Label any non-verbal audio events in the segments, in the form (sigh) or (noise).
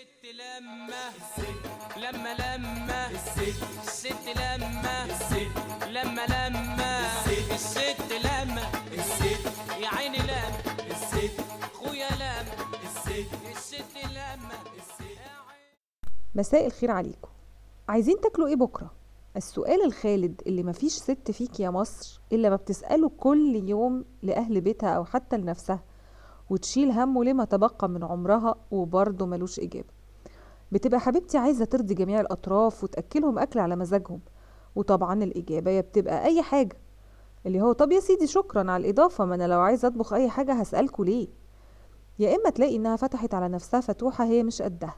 الست لما الست لما لما الست لما الست لما لما الست لما الست يا عيني لما الست خويا لما الست الست لما مساء الخير عليكم. عايزين تاكلوا إيه بكرة؟ السؤال الخالد اللي مفيش ست فيك يا مصر إلا ما بتسأله كل يوم لأهل بيتها أو حتى لنفسها. وتشيل همه لما تبقى من عمرها وبرضه ملوش إجابة. بتبقى حبيبتي عايزة ترضي جميع الأطراف وتأكلهم أكل على مزاجهم. وطبعا الإجابة يا بتبقى أي حاجة. اللي هو طب يا سيدي شكرا على الإضافة ما أنا لو عايزة أطبخ أي حاجة هسألكوا ليه؟ يا إما تلاقي إنها فتحت على نفسها فتوحة هي مش قدها.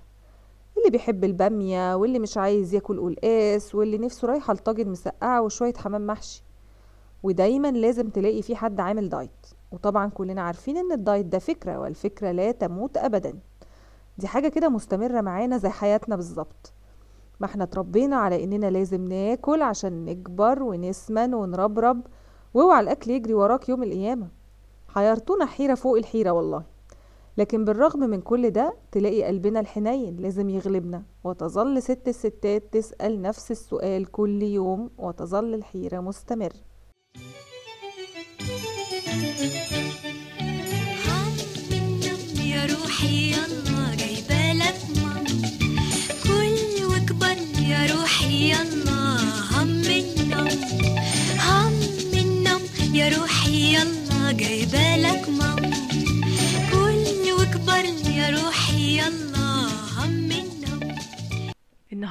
اللي بيحب البامية واللي مش عايز ياكل قلقاس واللي نفسه رايحة لطاجن مسقعة وشوية حمام محشي. ودايما لازم تلاقي في حد عامل دايت. وطبعا كلنا عارفين إن الدايت ده فكرة والفكرة لا تموت ابدا. دي حاجة كده مستمرة معانا زي حياتنا بالظبط. ما إحنا اتربينا على إننا لازم ناكل عشان نكبر ونسمن ونربرب واوعى الأكل يجري وراك يوم القيامة. حيرتونا حيرة فوق الحيرة والله. لكن بالرغم من كل ده تلاقي قلبنا الحنين لازم يغلبنا. وتظل ست الستات تسأل نفس السؤال كل يوم وتظل الحيرة مستمر هم النم يا روحي يلا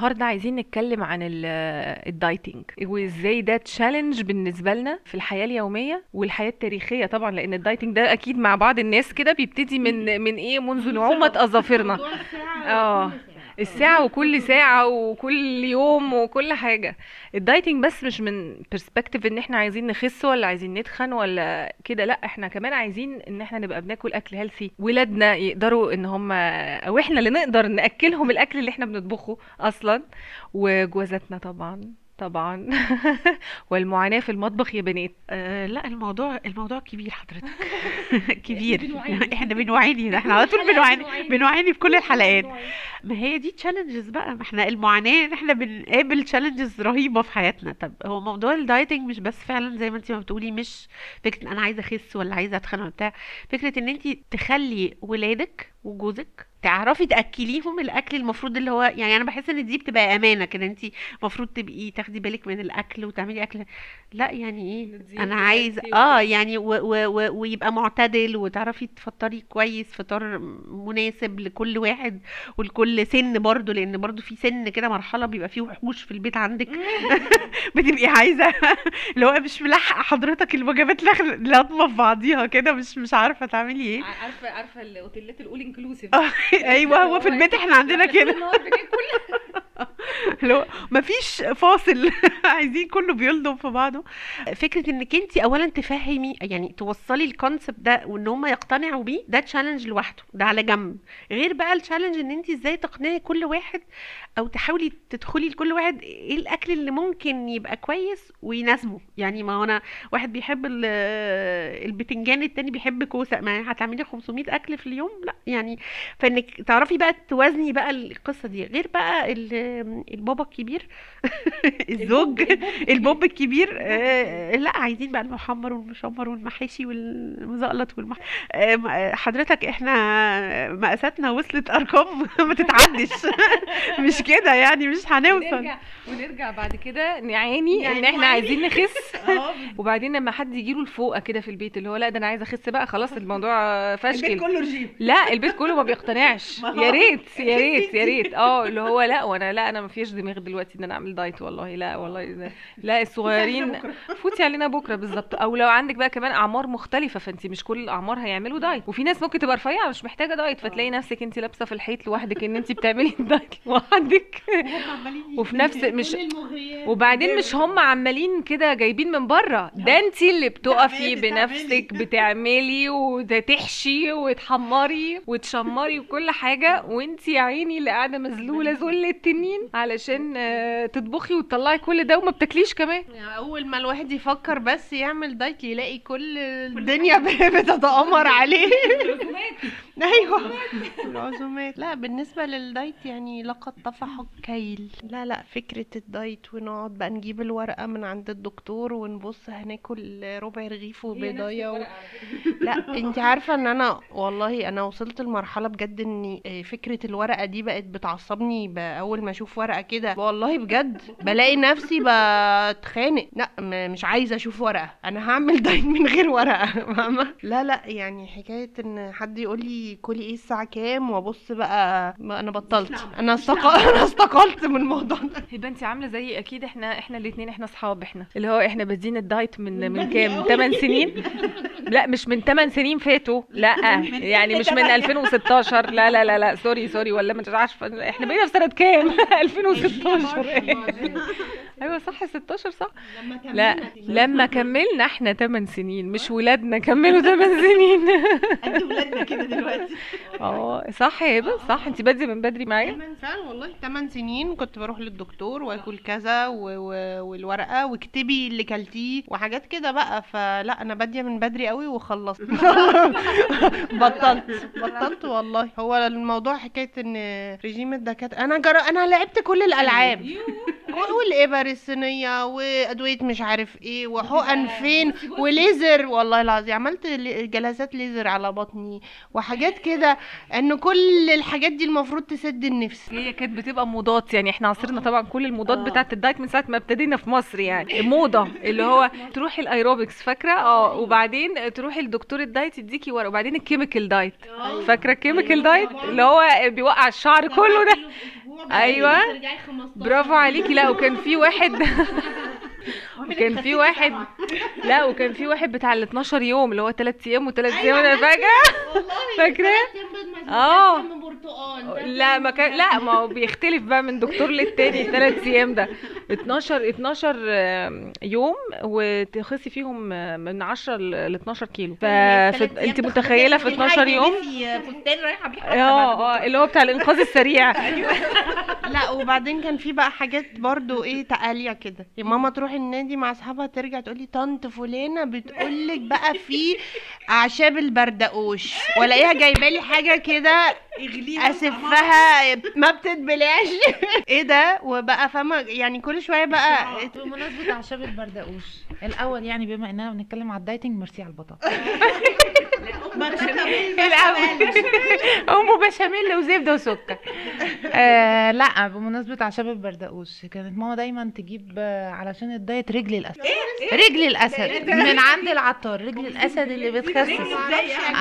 النهارده عايزين نتكلم عن ال- ال dieting وإزاي ده challenge بالنسبة لنا في الحياة اليومية والحياة التاريخية طبعا لأن ال dieting ده أكيد مع بعض الناس كده بيبتدي من من إيه؟ منذ نعومه أظافرنا. (laughs) آه. (laughs) الساعة وكل ساعة وكل يوم وكل حاجة. ال dieting بس مش من perspective إن إحنا عايزين نخس ولا عايزين نتخن ولا كده لأ إحنا كمان عايزين إن إحنا نبقى بناكل أكل healthy ولادنا يقدروا إن هم أو إحنا اللي نقدر نأكلهم الأكل اللي إحنا بنطبخه أصلا. وجوازاتنا طبعا. طبعا. (laughs) والمعاناة في المطبخ يا بنات. آه لا الموضوع الموضوع كبير حضرتك. (laughs) كبير. (laughs) إحنا بنعاني إحنا على طول بنعاني بنعاني في كل الحلقات. ما هي دي challenges بقى. ما إحنا المعاناة إن إحنا بنقابل challenges رهيبة في حياتنا. طب هو موضوع ال dieting مش بس فعلا زي ما أنت ما بتقولي مش فكرة إن أنا عايزة أخس ولا عايزة أتخن ولا بتاع. فكرة إن أنت تخلي ولادك وجوزك تعرفي تأكليهم الأكل المفروض اللي هو يعني أنا بحس إن دي بتبقى أمانة كده انت المفروض تبقي تاخدي بالك من الأكل وتعملي أكل. لأ يعني إيه أنا عايز آه يعني و و و ويبقى معتدل وتعرفي تفطري كويس فطار مناسب لكل واحد ولكل سن برضو لأن برضو في سن كده مرحلة بيبقى فيه وحوش في البيت عندك. (laughs) بتبقي عايزة (laughs) اللي هو مش ملحقه حضرتك الوجبات لازمه في بعضيها كده مش مش عارفة تعملي إيه. عارفة عارفة الأوتيلات الأول انكلوسيف (laughs) أيوه هو في البيت إحنا عندنا (laughs) كده. (laughs) هو مفيش فاصل. (laughs) عايزين كله بيلضم في بعضه. فكرة إنك انت اولا تفهمي يعني توصلي ال concept ده وإن هم يقتنعوا بيه ده challenge لوحده ده على جنب. غير بقى ال challenge إن انت إزاي تقنعي كل واحد أو تحاولي تدخلي لكل واحد إيه الأكل اللي ممكن يبقى كويس ويناسبه. يعني ما هو أنا واحد بيحب ال- البتنجان التاني بيحب كوسة. ما هتعملي 500 أكل في اليوم؟ لا. يعني فإنك تعرفي بقى توازني بقى القصة دي. غير بقى البابا الكبير (laughs) الزوج البوب الكبير. آه، لا عايزين بقى المحمر والمشمر والمحاشي والمزقلط والمح... آه، آه، حضرتك إحنا مقاساتنا وصلت أرقام (laughs) ما تتعدش. (laughs) مش كده يعني مش هنوصل. ونرجع ونرجع بعد كده نعاني يعني ان إحنا. عايزين نخس. وبعدين لما حد يجيله الفوقة كده في البيت اللي هو لا ده أنا عايزه أخس بقى خلاص الموضوع فاشكل كله رجيم. لا البيت كله ما بيقتنعش. يا ريت يا ريت يا. ريت. آه اللي هو لا وأنا لا أنا ما فيش دماغ دلوقتي إن أنا أعمل diet والله لا والله لا, (laughs) لا الصغيرين (laughs) فوتي علينا بكرة. بالظبط. أو لو عندك بقى كمان أعمار مختلفة فانت مش كل الأعمار هيعملوا diet. وفي ناس ممكن تبقى رفيعة مش محتاجة diet فتلاقي نفسك انت لابسة في الحيط لوحدك إن انت بتعملي (laughs) diet لوحدك. وفي نفس مش وبعدين مش هم عمالين كده جايبين من بره. ده انت اللي بتقفي بنفسك بتعملي. وتحشي وتحمري وتشمري وكل حاجة. وانت يا عيني اللي قاعدة مذلوله ذل التنين علشان آه، تطبخي وتطلعي كل ده وما بتاكليش كمان. يعني أول ما الواحد يفكر بس يعمل diet يلاقي كل الدنيا ب- (laughs) بتتآمر عليه. (laughs) أيوه. العزومات. لا بالنسبة لل diet يعني لقد طفح الكيل لا لا فكرة ال diet ونقعد بقى نجيب الورقة من عند الدكتور ونبص هناكل ربع رغيف وبيضاية و... (laughs) لا انت عارفة ان أنا والله أنا وصلت لمرحلة بجد ان آه، فكرة الورقة دي بقت بتعصبني ب- اول ما أشوف ورقة كده. والله بجد. بلاقي نفسي بتخانق. لا مش عايزة أشوف ورقة. أنا هعمل (laughs) diet من غير ورقة فاهمة؟ لا لا يعني حكاية إن حد يقول لي كلي إيه الساعة كام وأبص بقى ما أنا بطلت. أنا استق... (laughs) أنا استقلت من الموضوع ده. يبقى انت عاملة زي أكيد إحنا إحنا الاثنين إحنا أصحاب إحنا. اللي هو إحنا بادين ال diet من من كام؟ 8 سنين؟ (laughs) لا مش من 8 سنين فاتوا. لا (laughs) يعني مش من 2016 لا لا لا لا sorry sorry ولا مش عارفه إحنا بقينا في سنة كام؟ (laughs) 2016 (laughs) أيوه صح 16 صح لا لما كملنا إحنا 8 سنين مش ولادنا كملوا 8 سنين. قد ولادنا كده دلوقتي. آه صح يا هبه صح. أنت باديه من بدري معايا؟ فعلا والله. 8 سنين كنت بروح للدكتور وآكل كذا. والورقة واكتبي اللي كلتيه وحاجات كده بقى. فلا أنا بادية من بدري قوي. وخلصت. (laughs) بطلت. بطلت والله. هو الموضوع حكاية إن رجيم الدكاتره أنا جر... أنا لعبت كل الألعاب. والإبر الصينية وأدوية مش عارف إيه وحقن فين وليزر. والله العظيم عملت جلسات ليزر على بطني وحاجات كده إن كل الحاجات دي المفروض تسد النفس. هي كانت بتبقى موضات يعني. إحنا عصرنا طبعا كل الموضات بتاعت ال diet من ساعة ما ابتدينا في مصر يعني. موضة اللي هو تروحي الأيروبكس فاكرة؟ آه. وبعدين تروحي لدكتور ال diet يديكي ورق وبعدين ال chemical diet. فاكرة ال chemical diet؟ اللي هو بيوقع الشعر كله ده؟ أيوه. برافو عليكي. لا وكان في واحد (laughs) وكان في واحد (laughs) لا وكان في واحد بتاع ال 12 يوم اللي هو 3 أيام و3 أيام. أنا فاكرة؟ فاكرة؟ آه. لا ما كان لا (laughs) ما هو بيختلف بقى من دكتور للتاني الثلاث أيام ده. 12 12 آم، يوم وتخسي فيهم من 10 ل 12 كيلو. فانت متخيلة في 12 يوم؟ فستان رايحة بيه آه آه اللي هو بتاع الإنقاذ السريع. (laughs) (laughs) لا وبعدين كان في بقى حاجات برضو إيه تقالية كده. يا ماما تروح النادي مع أصحابها ترجع تقولي طنط فلانة بتقولك بقى في أعشاب البردقوش. والاقيها جايبة لي حاجة كده أسفها ما بتتبلعش. (laughs) إيه ده؟ وبقى فاهمة يعني كل شوية بقى. بمناسبة أعشاب البردقوش الأول يعني بما إننا بنتكلم على ال dieting merci على البطاطا. (laughs) الأول. (laughs) أم بشاميل وزبده وسكر. آه لا بمناسبة أعشاب البردقوش كانت ماما دايما تجيب آه، علشان الدايت رجل الأسد. رجل الأسد. من عند العطار. رجل الأسد اللي بتخسس.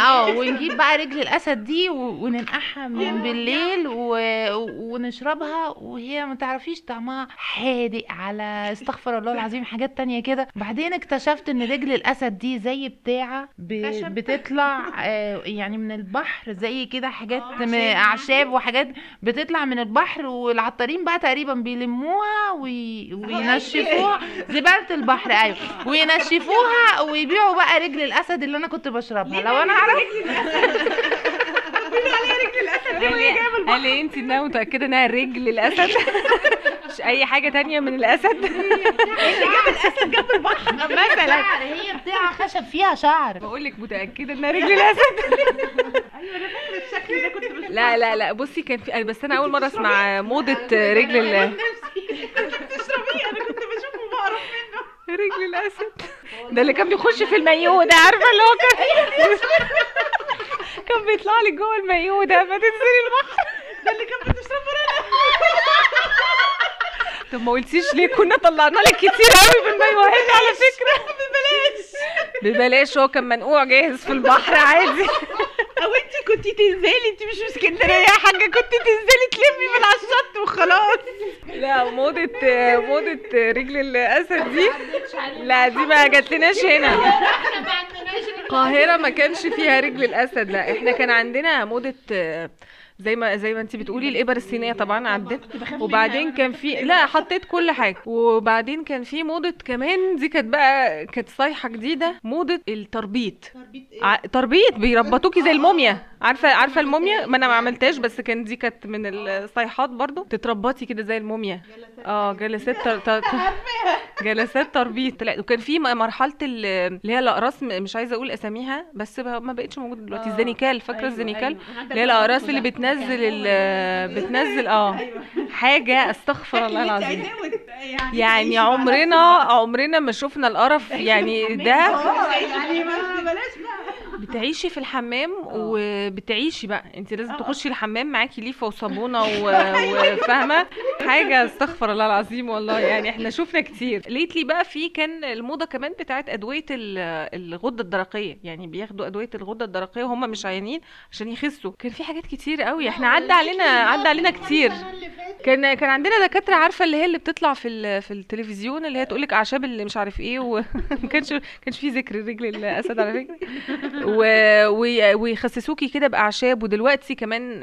آه ونجيب بقى رجل الأسد دي وننقعها من بالليل و... ونشربها وهي ما تعرفيش طعمها حادق على استغفر الله العظيم حاجات تانية كده. بعدين اكتشفت إن رجل الأسد دي زي بتاعة ب... بتطلع آه، يعني من البحر زي كده حاجات م- أعشاب وحاجات بتطلع من البحر والعطارين بقى تقريبا بيلموها وي... وينشفوها. (laughs) زبالة البحر أيوه. وينشفوها ويبيعوا بقى رجل الأسد اللي أنا كنت بشربها. لو أنا اعرف هل انت انها متأكدة إنها رجل الأسد؟ (laughs) مش أي حاجة تانية من الأسد؟ مثلا. هي بتاعة خشب فيها شعر. بقول لك متأكدة إنها رجل الأسد. لا لا لا بصي كان في بس أنا أول مرة أسمع موضة رجل ال رجل الأسد. ده اللي كان بيخش في المايو ده عارفة اللي هو كان كان بيطلع لك جوه المايو ده فتنزلي البحر. ده اللي كان بتشربه طب ما قلتيش ليه كنا طلعنا لك كتير قوي في المايوهات (laughs) على فكرة. (laughs) ببلاش. ببلاش هو كان منقوع جاهز في البحر عادي. (laughs) أو انت كنت تنزلي انت مش في اسكندرية يا حاجة كنت تنزلي تلمي من على الشط وخلاص. لا موضة موضة رجل الأسد دي لا دي ما جاتلناش هنا. القاهرة ما كانش فيها رجل الأسد لا إحنا كان عندنا موضة زي ما زي ما انت بتقولي الإبر الصينية طبعا عدت. وبعدين كان في لا حطيت كل حاجة. وبعدين كان في موضة كمان دي كانت بقى كانت صيحه جديدة. موضة التربيط. ع- تربيط بيربطوكي زي الموميا. عارفه عارفة الموميا؟ ما أنا ما عملتهاش بس كان دي كانت من الصيحات برضو. تتربطي كده زي الموميا. آه جلسات. (laughs) جلسات تربيط. لا وكان في مرحلة ال- اللي هي الأقراص مش عايزة أقول أساميها بس ما بقتش موجودة دلوقتي. الزنيكال فاكرة الزنيكال؟ اللي هي الأقراص اللي بتنزل ال... بتنزل (laughs) آه حاجة. أستغفر الله العظيم. يعني عمرنا عمرنا ما شفنا القرف. (laughs) يعني ده يعني ما بلاش بتعيشي في الحمام وبتعيشي بقى. انت لازم تخشي الحمام معاكي ليفة وصابونة و- (laughs) وفاهمة؟ حاجة استغفر الله العظيم والله. يعني إحنا شفنا كتير. ليتلي بقى في كان الموضة كمان بتاعت أدوية ال- الغدة الدرقية. يعني بياخدوا أدوية الغدة الدرقية وهم مش عيانين عشان يخسوا. كان في حاجات كتير قوي. إحنا عدى علينا عدى علينا كتير. كان كان عندنا دكاترة عارفة اللي هي اللي بتطلع في في التلفزيون اللي هي تقول لك أعشاب اللي مش عارف إيه وما (laughs) كانش كانش في ذكر رجل الأسد على فكرة. (laughs) ويخسسوكي كده بأعشاب ودلوقتي كمان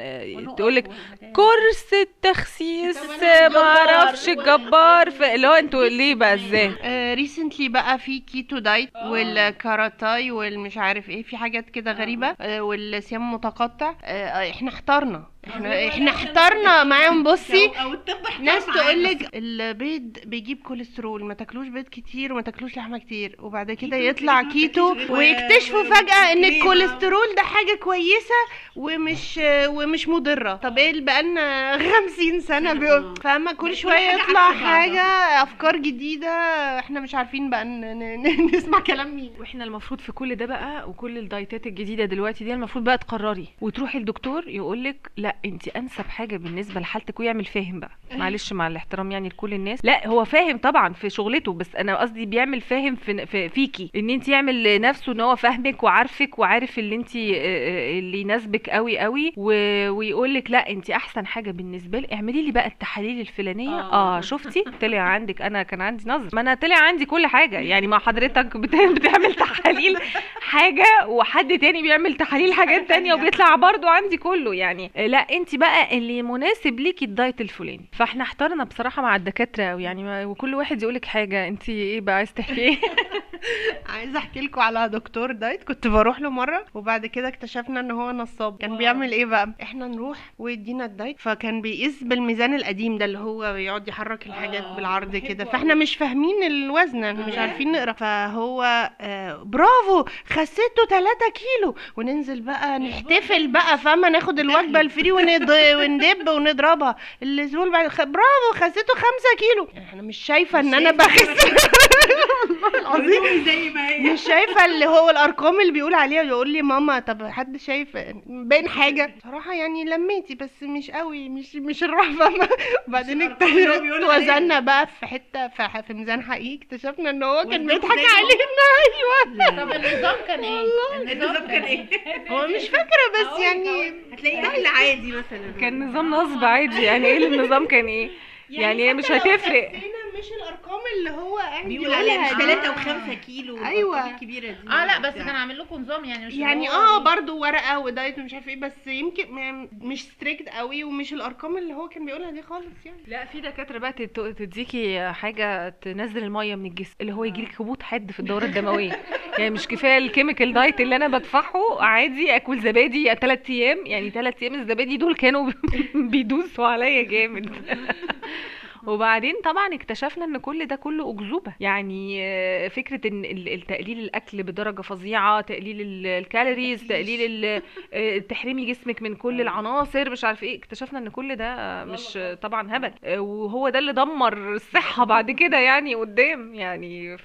تقول لك كورس التخسيس ما أعرفش الجبار اللي هو أنتوا (laughs) ليه بقى إزاي؟ recently بقى في keto diet والكاراتاي والمش عارف إيه في حاجات كده غريبة. آه، والصيام متقطع. آه، إحنا احترنا إحنا إحنا احترنا معاهم بصي. أو الطب ناس. تقول لك البيض بيجيب كوليسترول ما تاكلوش بيض كتير وما تاكلوش لحمة كتير. وبعد كده يطلع كيتو ويكتشفوا فجأة إن الكوليسترول ده حاجة كويسة ومش ومش مضرة. طب إيه اللي بقالنا (laughs) 50 سنة بيقول (laughs) فاهمة؟ كل شوية يطلع حاجة أفكار جديدة. إحنا مش عارفين بقى (laughs) نسمع كلام مين. وإحنا المفروض في كل ده بقى وكل الدايتات الجديدة دلوقتي دي المفروض بقى تقرري. وتروحي لدكتور يقول لك لأ انت انسب حاجة بالنسبة لحالتك ويعمل فاهم بقى. معلش مع الاحترام يعني لكل الناس. لا هو فاهم طبعا في شغلته بس أنا قصدي بيعمل فاهم في, في فيكي. إن انت يعمل نفسه إن هو فاهمك وعارفك وعارف اللي انت اللي يناسبك قوي قوي ويقول لك لا انت أحسن حاجة بالنسبة لي. اعملي لي بقى التحاليل الفلانية. آه, شفتي؟ طلع عندك. أنا كان عندي نظر. ما أنا طلع عندي كل حاجة. يعني ما حضرتك بت- بتعمل تحاليل حاجة وحد تاني بيعمل تحاليل حاجات تانية وبيطلع برضو عندي كله. يعني لا انت بقى اللي مناسب ليكي ال diet الفلاني. فاحنا احترنا بصراحة مع الدكاترة أوي يعني وكل واحد يقولك حاجة انت إيه بقى عايز تحكي إيه؟ (laughs) (laughs) عايزة أحكي لكم على دكتور diet كنت بروح له مرة وبعد كده اكتشفنا إن هو نصاب. كان بيعمل إيه بقى؟ إحنا نروح ويدينا ال diet فكان بيقيس بالميزان القديم ده اللي هو يقعد يحرك الحاجات بالعرض كده. فإحنا مش فاهمين الوزن إحنا مش عارفين نقرأ. فهو آه برافو! خسيته 3 كيلو! وننزل بقى نحتفل بقى فاهمة؟ ناخد الوجبة الفري وند... وندب ونضربها. الأسبوع اللي بعد خ... برافو! خسيته 5 كيلو! أنا مش شايفة إن أنا بخس. (laughs) والله العظيم. زي ما هي. مش شايفة اللي هو الأرقام اللي بيقول عليها يقول لي ماما طب حد شايف باين حاجة؟ صراحة يعني لميتي بس مش قوي مش مش الروح فاهمه وبعدين اكتشفت. وزننا بقى في حتة في, في ميزان حقيقي. اكتشفنا إن هو كان بيضحك. علينا. (laughs) أيوه. طب النظام كان إيه؟ النظام كان إيه؟ هو مش فاكرة بس يعني هتلاقي اكل عادي مثلا. كان نظام نصب عادي. يعني إيه النظام كان إيه؟ يعني هي مش هتفرق. مش الارقام اللي هو قاعد بيقول عليها مش بيقولها دي. 3 و5 كيلو أيوة. الأرقام الكبيرة دي. آه لا بس كان عامل لكم نظام يعني مش يعني آه برضو ورقة ودايت ومش عارف إيه بس يمكن مش strict قوي ومش الأرقام اللي هو كان بيقولها دي خالص يعني. لا في دكاترة بقى تديكي حاجة تنزل المية من الجسم اللي هو يجيلك هبوط حاد في الدورة الدموية. (laughs) يعني مش كفاية ال chemical diet اللي أنا بدفعه عادي آكل زبادي ثلاث أيام. يعني ثلاث أيام الزبادي دول كانوا (laughs) بيدوسوا عليا جامد. (laughs) وبعدين طبعا اكتشفنا إن كل ده كله أكذوبة. يعني آه، فكرة إن تقليل الأكل بدرجة فظيعة تقليل ال- ال calories تقليل آه، تحرمي جسمك من كل العناصر مش عارف إيه. اكتشفنا إن كل ده مش طبعا هبل. آه، وهو ده اللي دمر الصحة (laughs) بعد كده يعني قدام. يعني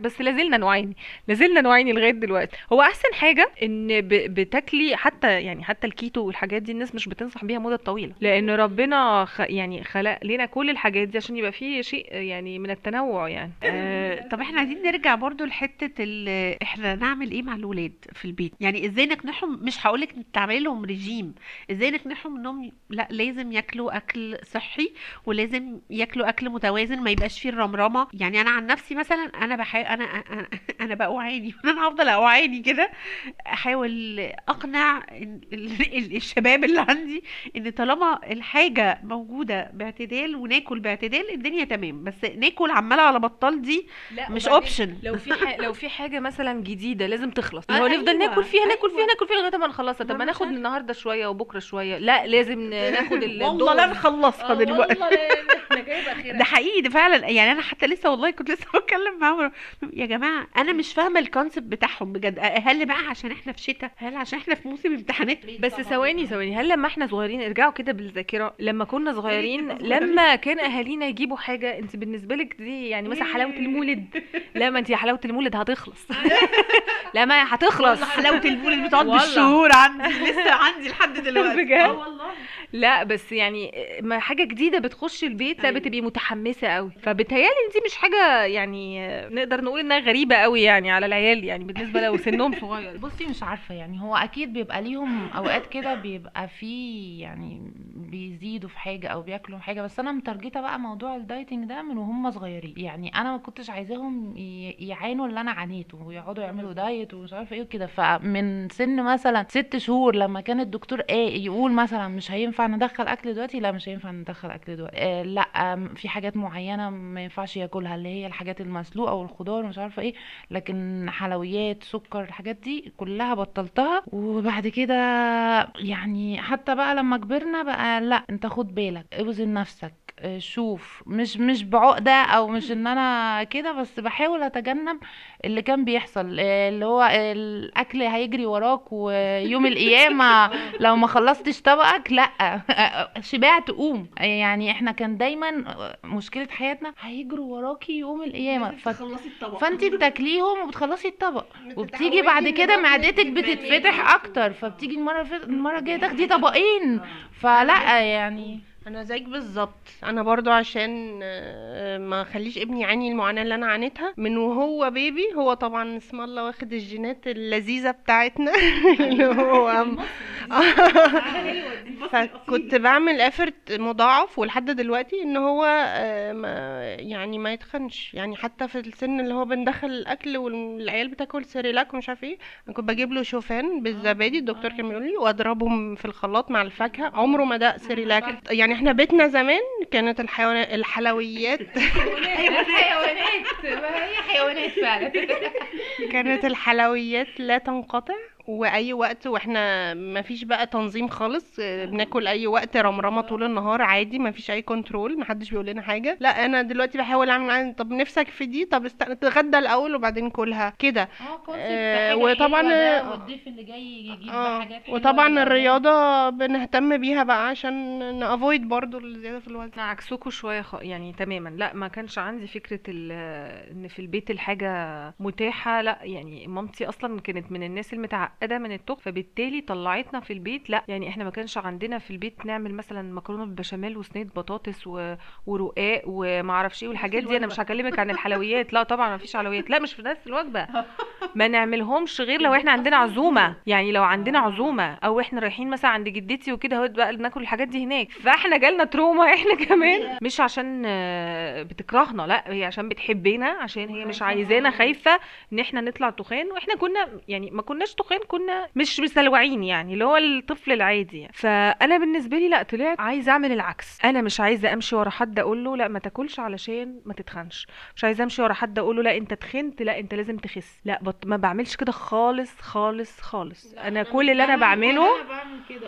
بس لازلنا نعاني لازلنا نعاني لغاية دلوقتي. هو أحسن حاجة إن بتاكلي حتى يعني حتى الكيتو والحاجات دي الناس مش بتنصح بيها مدة طويلة. لأن ربنا خ يعني خلق لنا كل الحاجات دي عشان يبقى فيه شيء يعني من التنوع يعني. آه طب إحنا عايزين نرجع برضو لحتة إحنا نعمل إيه مع الولاد في البيت؟ يعني إزاي نقنعهم؟ مش هقولك تعملي لهم رجيم. إزاي نقنعهم انهم لا لازم ياكلوا أكل صحي ولازم ياكلوا أكل متوازن ما يبقاش فيه الرمرمه يعني أنا عن نفسي مثلا أنا بحاول أنا أنا, أنا بقوعاني (laughs) أنا هفضل أوعاني كده. أحاول أقنع ال- ال- الشباب اللي عندي إن طالما الحاجة موجودة باعتدال وناكل باعتدال الدنيا تمام. بس ناكل عمالة على بطال دي لا مش option لو في ح... لو في حاجة مثلا جديدة لازم تخلص. هو نفضل أيوة، ناكل فيها ناكل فيها أيوة. ناكل فيها لغاية ما نخلصها. طب ما ناخد. النهارده شوية وبكرة شوية. لا لازم ناخد (laughs) ال- والله لا. نخلصها آه، دلوقتي. (laughs) ده حقيقي ده فعلا. يعني أنا حتى لسه والله كنت لسه (laughs) بتكلم معاهم يا جماعة أنا مش فاهمة ال concept بتاعهم بجد. هل بقى عشان إحنا في شتاء؟ هل عشان إحنا في موسم امتحانات؟ بس ثواني ثواني. هل لما إحنا صغيرين ارجعوا كده بالذاكرة. لما كنا صغيرين لما كان أهالينا يجيبوا حاجة أنت بالنسبة لك دي يعني مثلا حلاوة المولد؟ (laughs) لا ما انت حلاوة المولد هتخلص (laughs) لا ما هتخلص حلاوة المولد بتقعد. بالشهور عندي لسه عندي لحد (laughs) دلوقتي بجد؟ آه والله لا بس يعني ما حاجة جديدة بتخش البيت لا أيوة. بتبقي متحمسة قوي فبتهيالي ان دي مش حاجة يعني نقدر نقول إنها غريبة قوي يعني على العيال يعني بالنسبة لو سنهم صغير. (laughs) بصي مش عارفة يعني هو أكيد بيبقى ليهم أوقات كده بيبقى فيه يعني بيزيدوا في حاجة أو بياكلوا حاجة. بس أنا مترجتة بقى موضوع الدايتنج ده من وهم صغيرين. يعني أنا ما كنتش عايزاهم يعانوا اللي أنا عانيته ويقعدوا يعملوا دايت ومش عارفة إيه وكده. فمن سن مثلا ست شهور لما كان الدكتور إيه يقول مثلا مش هينفع ندخل أكل دلوقتي؟ لا مش هينفع ندخل أكل دلوقتي. آه لا آم، في حاجات معينة ما ينفعش ياكلها اللي هي الحاجات المسلوقة والخضار ومش عارفة إيه. لكن حلويات سكر الحاجات دي كلها بطلتها. وبعد كده يعني حتى بقى لما كبرنا بقى لا انت خد بالك اوزن نفسك. شوف مش مش بعقدة أو مش إن أنا كده بس بحاول أتجنب اللي كان بيحصل اللي هو الأكل هيجري وراك ويوم (laughs) القيامة لو ما خلصتش طبقك لأ شبعت قوم يعني إحنا كان دايما مشكلة حياتنا هيجروا وراكي يوم القيامة. ف... فأنت بتاكليهم وبتخلصي الطبق. وبتيجي بعد كده معدتك بتتفتح أكتر فبتيجي المرة المرة الجاية تاخدي طبقين. فلأ يعني أنا زيك بالظبط. أنا برضو عشان آه، ما أخليش ابني يعاني المعاناة اللي أنا عانيتها. من وهو بيبي هو طبعا اسم الله واخد الجينات اللذيذة بتاعتنا. (laughs) اللي هو (laughs) فكنت بعمل افرت مضاعف ولحد دلوقتي إن هو آه، ما يعني ما يتخنش. يعني حتى في السن اللي هو بندخل الأكل والعيال بتاكل سيريلاك ومش عارف إيه أنا كنت بجيب له شوفان بالزبادي الدكتور كان بيقول لي وأضربهم في الخلاط مع الفاكهة. عمره ما دق سيريلاك يعني إحنا بيتنا زمان كانت (laughs) الحيوانات الحلويات. حيوانات ما هي حيوانات فعلا. كانت الحلويات لا تنقطع. وأي وقت وإحنا ما فيش بقى تنظيم خالص آه، بناكل أي وقت رمرمة طول النهار عادي ما فيش أي control محدش بيقول لنا حاجة. لا أنا دلوقتي بحاول أعمل طب نفسك في دي؟ طب استنى تتغدى الأول وبعدين كلها كده. آه كونسيبت آه، حاجة وطبعاً، آه، والضيف اللي جاي يجيب آه حاجات حلوة وطبعا الرياضة بنهتم بيها بقى عشان نافويد برضو الزيادة في الوزن. عكسكوا شوية خ... يعني تماما. لا ما كانش عندي فكرة ال... إن في البيت الحاجة متاحة. لا يعني مامتي أصلا كانت من الناس المتعقده من الطبخ فبالتالي طلعتنا في البيت. لا يعني إحنا ما كانش عندنا في البيت نعمل مثلا مكرونة بالبشاميل وصينية بطاطس و... ورقاق وما أعرفش إيه والحاجات دي. أنا مش هكلمك عن الحلويات. لا طبعا ما فيش حلويات. لا مش في نفس الوجبة. ما نعملهمش غير لو إحنا عندنا عزومة. يعني لو عندنا عزومة أو إحنا رايحين مثلا عند جدتي وكده أهوت بقى ناكل الحاجات دي هناك. فإحنا جالنا تروما إحنا كمان. (laughs) مش عشان آه، بتكرهنا لا هي عشان بتحبنا عشان هي مش عايزانا خايفة إن إحنا نطلع تخان. وإحنا كنا يعني ما كناش تخان كنا مش مسلوعين يعني اللي هو الطفل العادي. يعني. فأنا بالنسبة لي لا طلعت عايزة أعمل العكس. أنا مش عايزة أمشي ورا حد أقول له لا ما تاكلش علشان ما تتخنش. مش عايزة أمشي ورا حد أقول له لا أنت تخنت لا أنت لازم تخس. لا بط... ما بعملش كده خالص خالص خالص. أنا كل اللي أنا بعمله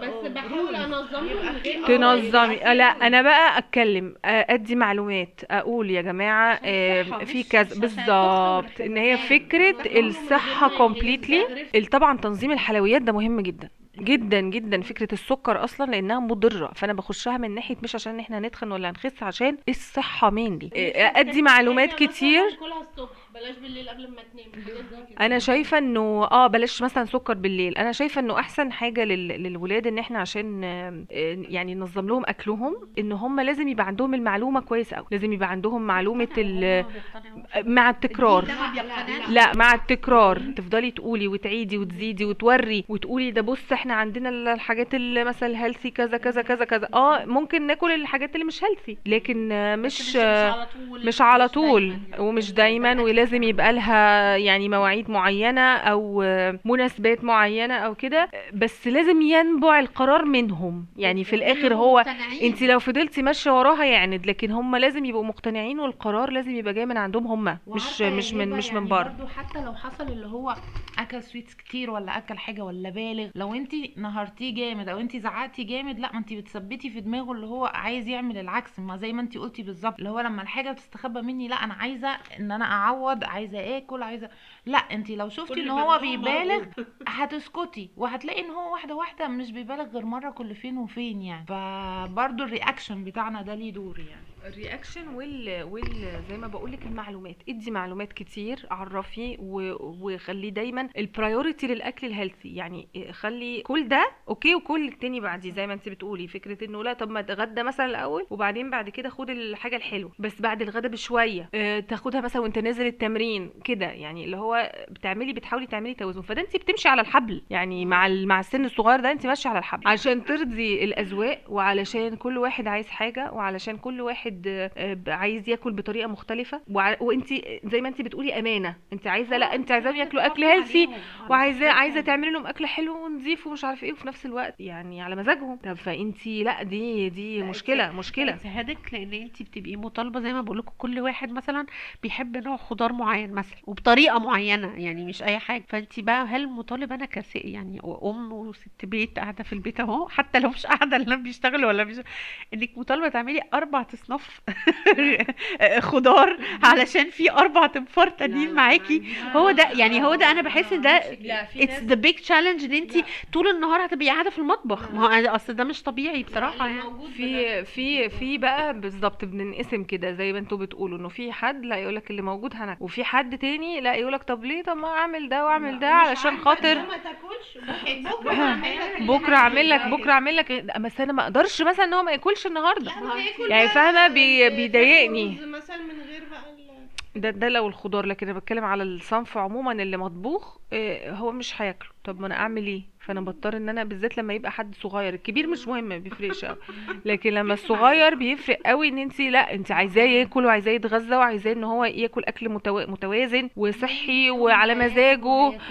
بس بحاول انظمها تنظمي. لا أنا بقى أتكلم أدي معلومات أقول يا جماعة آه، في كذا بالظبط إن هي فكرة الصحة completely طبعا تنظيم الحلويات ده مهم جدا جدا جدا فكرة السكر أصلا لأنها مضرة فأنا بخشها من ناحية مش عشان إحنا نتخن ولا نخس عشان الصحة mainly أدي معلومات كتير. بلاش بالليل قبل ما تنام. أنا شايفة إنه آه بلاش مثلا سكر بالليل. أنا شايفة إنه أحسن حاجة لل... للولاد إن إحنا عشان يعني ننظم لهم أكلهم إن هم لازم يبقى عندهم المعلومة كويس قوي لازم يبقى عندهم معلومة ال... مع التكرار. لا مع التكرار. تفضلي تقولي وتعيدي وتزيدي وتوري وتقولي ده بص إحنا عندنا ال- الحاجات اللي مثلا healthy كذا كذا كذا كذا. آه ممكن ناكل الحاجات اللي مش healthy لكن آه، مش آه، على طول. مش على طول. ومش دايما (laughs) ولازم يبقى لها يعني مواعيد معينة أو مناسبات معينة أو كده بس لازم ينبع القرار منهم. يعني في الآخر هو أنت لو فضلتي ماشية وراها يعند لكن هم لازم يبقوا مقتنعين والقرار لازم يبقى جاي من عندهم هم مش يا مش من مش يعني من بره. برضو حتى لو حصل اللي هو أكل سويتس كتير ولا أكل حاجة ولا بالغ لو أنت نهرتيه جامد أو أنت زعقتي جامد لأ ما أنت بتثبتي في دماغه اللي هو عايز يعمل العكس ما زي ما أنت قلتي بالظبط اللي هو لما الحاجة بتستخبى مني لأ أنا عايزة إن أنا أعوض عايزة آكل عايزة لا انت لو شفتي ان هو بيبالغ (laughs) هتسكتي وهتلاقي ان هو واحدة واحدة مش بيبالغ غير مرة كل فين وفين يعني. فبرضو ال reaction بتاعنا ده ليه دور يعني. ال reaction وال وال زي ما بقول لك المعلومات. ادي معلومات كتير عرفي و... وخلي دايما ال priority للأكل ال healthy يعني خلي كل ده okay وكل التاني بعديه. زي ما انت بتقولي فكرة إنه لا طب ما اتغدى مثلا الأول وبعدين بعد كده خد الحاجة الحلوة. بس بعد الغدا بشوية آه تاخدها مثلا وانت نازل التمرين كده. يعني اللي هو بتعملي بتحاولي تعملي توازن. فده انت بتمشي على الحبل. يعني مع ال... مع السن الصغير ده انت ماشية على الحبل. عشان ترضي الأذواق وعلشان كل واحد عايز حاجة وعلشان كل واحد آه، آه، عايز ياكل بطريقة مختلفة. وانت زي ما انت بتقولي أمانة. انت عايزة لا انت عايزاهم (laughs) ياكلوا أكل healthy وعايزة عايزة تعملي لهم أكل حلو ونظيف ومش عارفه إيه وفي نفس الوقت يعني على مزاجهم. طب فانت لا دي دي مشكلة مشكلة. اجتهادك لأن انت بتبقي مطالبة زي ما بقول لكم كل واحد مثلا بيحب نوع خضار معين مثلا وبطريقة معينة يعني مش أي حاجة. فانت بقى هل مطالب أنا كس يعني أم وست بيت قاعدة في البيت أهو حتى لو مش قاعدة لا بيشتغلوا ولا مش إنك مطالبة تعملي أربع اصناف (laughs) خضار علشان في أربع أنفار تانيين معاكي. هو ده يعني هو ده أنا بحس إن ده it's the big challenge إن انت طول النهار هتبقي قاعدة في المطبخ. ما هو أصل ده مش طبيعي بصراحة يعني. في في في بقى بالظبط بننقسم كده زي ما أنتوا بتقولوا إنه في حد لا يقول لك اللي موجود هناكل وفي حد تاني لا يقول لك طب ليه؟ طب ما أعمل ده وأعمل ده علشان خاطر ما تاكلش. (laughs) بكرة أعمل لك بكرة أعمل لك بس أنا ما أقدرش مثلا إن هو ما ياكلش النهارده. يعني فاهمة؟ بي بيضايقني. مثلا من غير بقى ده ده لو الخضار لكن أنا بتكلم على الصنف عموما اللي مطبوخ آه، هو مش هياكله. طب ما أنا أعمل إيه؟ فأنا بضطر إن أنا بالذات لما يبقى حد صغير الكبير مش مهم ما بيفرقش قوي لكن لما الصغير بيفرق قوي إن انت لأ انت عايزاه ياكل وعايزاه يتغذى وعايزاه إن هو ياكل أكل متوا- متوازن وصحي وعلى مزاجه. (laughs) (laughs)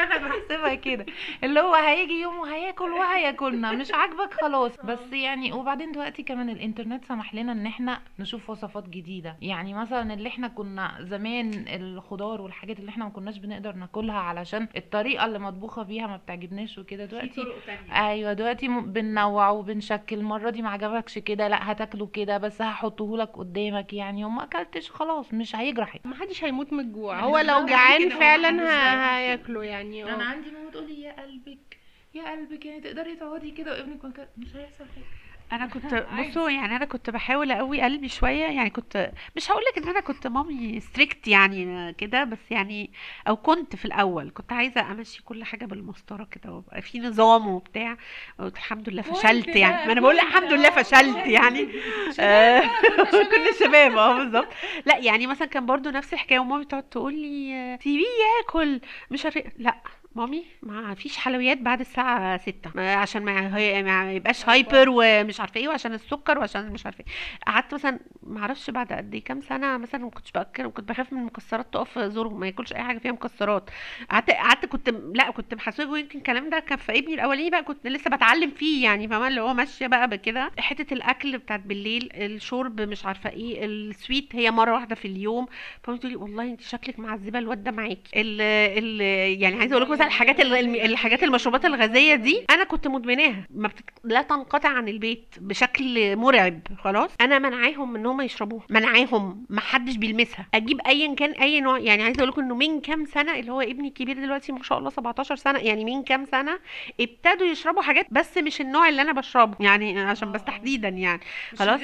أنا (laughs) بحسبها كده. اللي هو هيجي يوم وهياكل وهياكلنا. مش عاجبك خلاص. بس يعني وبعدين دلوقتي كمان الإنترنت سمح لنا إن إحنا نشوف وصفات جديدة. يعني مثلا اللي إحنا كنا زمان الخضار والحاجات اللي إحنا ما كناش بنقدر ناكلها علشان الطريقة اللي مطبوخة بيها ما بتعجبناش وكده. دلوقتي أيوه دلوقتي بننوع وبنشكل. المرة دي ما عجبكش كده لأ هتاكله كده بس هحطه لك قدامك يعني. وما أكلتش خلاص مش هيجرح. ما حدش هيموت من الجوع. هو لو جعان فعلا هياكله يعني. أنا آه. عندي ماما تقولي يا قلبك يا قلبك يعني تقدري تقعدي كده وابنك مش هيحصل حاجة. أنا (laughs) كنت بصوا يعني أنا كنت بحاول أقوي قلبي شوية يعني كنت مش هقول لك إن أنا كنت مامي ستريكت يعني كده بس يعني أو كنت في الأول كنت عايزة أمشي كل حاجة بالمسطرة كده وأبقى في نظام وبتاع. الحمد لله فشلت يعني. ما أنا بقول الحمد لله فشلت يعني. (laughs) آه، كنا (laughs) شباب. آه بالظبط. لا يعني مثلا كان برضو نفس الحكاية ومامي تقعد تقول لي سيبيه ياكل مش عارفه إيه. لا. مامي ما فيش حلويات بعد الساعة ستة. ما- عشان ما, هي- ما يبقاش هايبر ومش عارفة إيه وعشان السكر وعشان مش عارفة إيه. قعدت مثلا ما أعرفش بعد قد إيه كام سنة مثلا ما كنتش باكل كنت بخاف من المكسرات تقف زوره ما ياكلش أي حاجة فيها مكسرات. قعدت قعدت كنت لا كنت محاسبه يمكن الكلام ده كان في ابني الأولاني بقى كنت لسه بتعلم فيه يعني فاهمة؟ اللي هو ماشية بقى بكده. حتة الأكل بتاعت بالليل الشرب مش عارفة إيه السويت هي مرة واحدة في اليوم. فقلت لي والله انت شكلك معذبة الواد ده معاكي. ال ال يعني عايزة أقول لكم مثلا الحاجات ال- الحاجات المشروبات الغازية دي أنا كنت مدمناها. ما بتت... لا تنقطع عن البيت بشكل مرعب. خلاص. أنا منعاهم إن هم يشربوها. منعاهم. ما حدش بيلمسها. أجيب ايا كان أي نوع. يعني عايزة أقول لكم إنه من كام سنة اللي هو ابني الكبير دلوقتي ما شاء الله 17 سنة يعني من كام سنة ابتدوا يشربوا حاجات بس مش النوع اللي أنا بشربه. يعني عشان بس تحديدا يعني. خلاص؟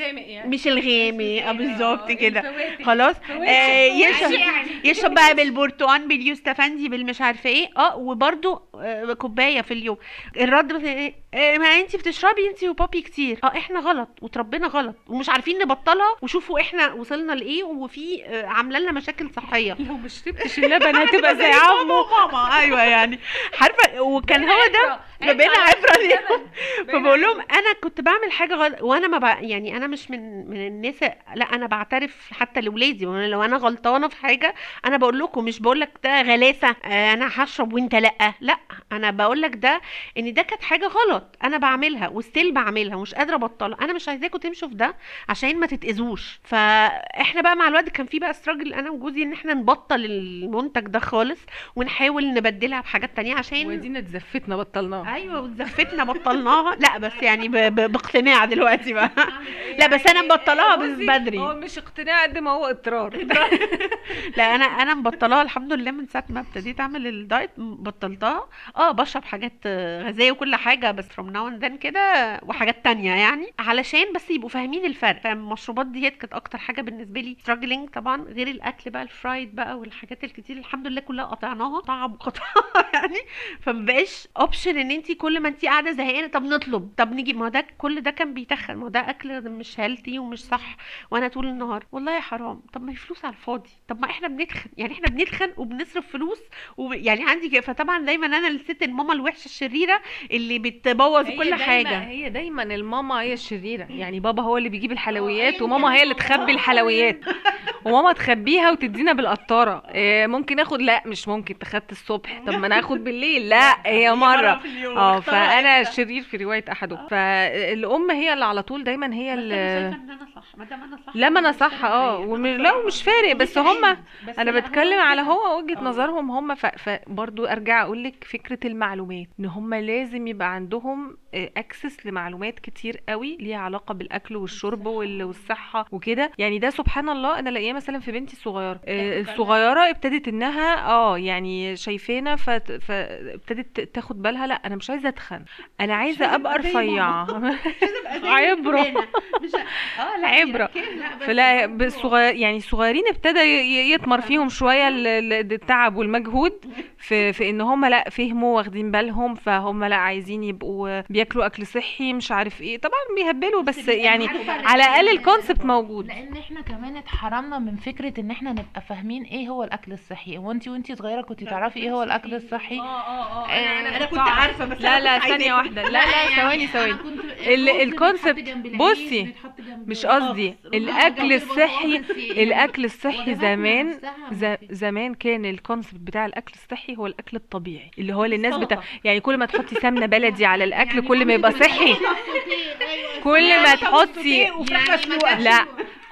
مش الغامق. آه بالظبط كده. خلاص؟ آه يشرب يشرب بقى بالبرتقال باليوستفندي بالمش عارفة إيه. آه وبرده آه كوباية في اليوم. الرد مثلا إيه ما انت بتشربي انت وبابي كتير. آه إحنا غلط وتربينا غلط ومش عارفين نبطلها. وشوفوا إحنا وصلنا لإيه وفي آه عاملة لنا مشاكل صحية. (laughs) لو ما شربتش (laughs) اللبن هتبقى زي عمه ماما. (laughs) أيوه يعني. عارفة وكان هو ده فبقينا عبره ليهم فبقول لهم أنا كنت بعمل حاجة غلط وأنا ما. يعني أنا مش من من الناس لا أنا بعترف حتى لاولادي لو أنا غلطانة في حاجة أنا بقول لكم مش بقول لك ده غلاسة آه، أنا هشرب وأنت لأ. لأ أنا بقول لك ده إن ده كانت حاجة غلط. أنا بعملها وستيل بعملها ومش قادرة أبطلها. أنا مش عايزاكم تمشوا في ده عشان ما تتأذوش. فإحنا بقى مع الوقت كان في بقى استراجل أنا وجوزي إن إحنا نبطل المنتج ده خالص ونحاول نبدلها بحاجات تانية عشان ودينا اتزفتنا بطلناها. أيوه وزفتنا بطلناها. لأ بس يعني. باقتناع دلوقتي بقى. (laughs) لأ بس أنا مبطلاها بس بدري. هو مش اقتناع قد ما هو اضطرار (laughs) لا أنا أنا مبطلاها الحمد لله من ساعة ما ابتديت أعمل الدايت. بطلتها. آه بشرب حاجات غازية وكل حاجة بس from now and then كده وحاجات تانية يعني علشان بس يبقوا فاهمين الفرق. فالمشروبات ديت كانت أكتر حاجة بالنسبة لي struggling طبعا غير الأكل بقى ال fried بقى والحاجات الكتير الحمد لله كلها قطعناها. طعم وقطعها (laughs) يعني. فمبقاش option إن انت كل ما انت قاعدة زهقانة طب نطلب طب نيجي. ما ده كل ده كان بيتخن ما ده أكل مش healthy ومش صح وأنا طول النهار. والله حرام. طب ما هي فلوس على الفاضي. طب ما إحنا بنتخن. يعني إحنا بنتخن وبنصرف فلوس ويعني عندي كده فطبعا دايما أنا الست الماما الوحشة الشريرة اللي بتبوظ كل دايما حاجة. هي دايما الماما هي الشريرة. يعني بابا هو اللي بيجيب الحلويات وماما هي اللي تخبي الحلويات. وماما تخبيها وتدينا بالقطارة. إيه ممكن اخد لا مش ممكن. تخدت الصبح. طب ما أنا آخد بالليل. لا هي مرة آه فأنا شرير في رواية احدهم فالأم هي اللي على طول دايما هي اللي ما دام أنا صح لا ما أنا صح. آه لا ومش فارق. بس هم أنا بتكلم على هو وجهة نظرهم هم. ف- فبرضو أرجع أقول لك فكرة المعلومات إن هم لازم يبقى عندهم اكسس لمعلومات كتير قوي ليها علاقة بالأكل والشرب وال- والصحة وكده. يعني ده سبحان الله أنا لاقيه مثلا في بنتي الصغيرة آه، الصغيرة ابتدت إنها آه يعني شايفانا فابتدت تاخد بالها لأ أنا مش عايزة أتخن. أنا عايزة أبقى رفيعة. (laughs) عبرة. مش آه لأ عبرة. فلا بالصغير يعني الصغيرين ابتدى يطمر فيهم شوية ال- ال- التعب والمجهود في في إن هم لأ فهموا واخدين بالهم فهم لأ عايزين يبقوا بياكلوا أكل صحي مش عارف إيه. طبعا بيهبلوا بس يعني على الأقل الكونسبت موجود. لأن إحنا كمان اتحرمنا من فكرة إن إحنا نبقى فاهمين إيه هو الأكل الصحي. وانتي وأنتي صغيرة كنت تعرفي إيه هو الأكل الصحي؟ آه أنا- أنا كنت عارفة بس لا لا ثانية. واحدة. لا لا ثواني ثواني. الكونسبت بصي مش قصدي الأكل الصحي الأكل الصحي زمان زمان كان الكونسبت بتاع الأكل الصحي هو الأكل الطبيعي اللي هو اللي الناس بتا... يعني كل ما تحطي سمنة بلدي على (laughs) الأكل كل ما يبقى صحي. كل ما تحطي لا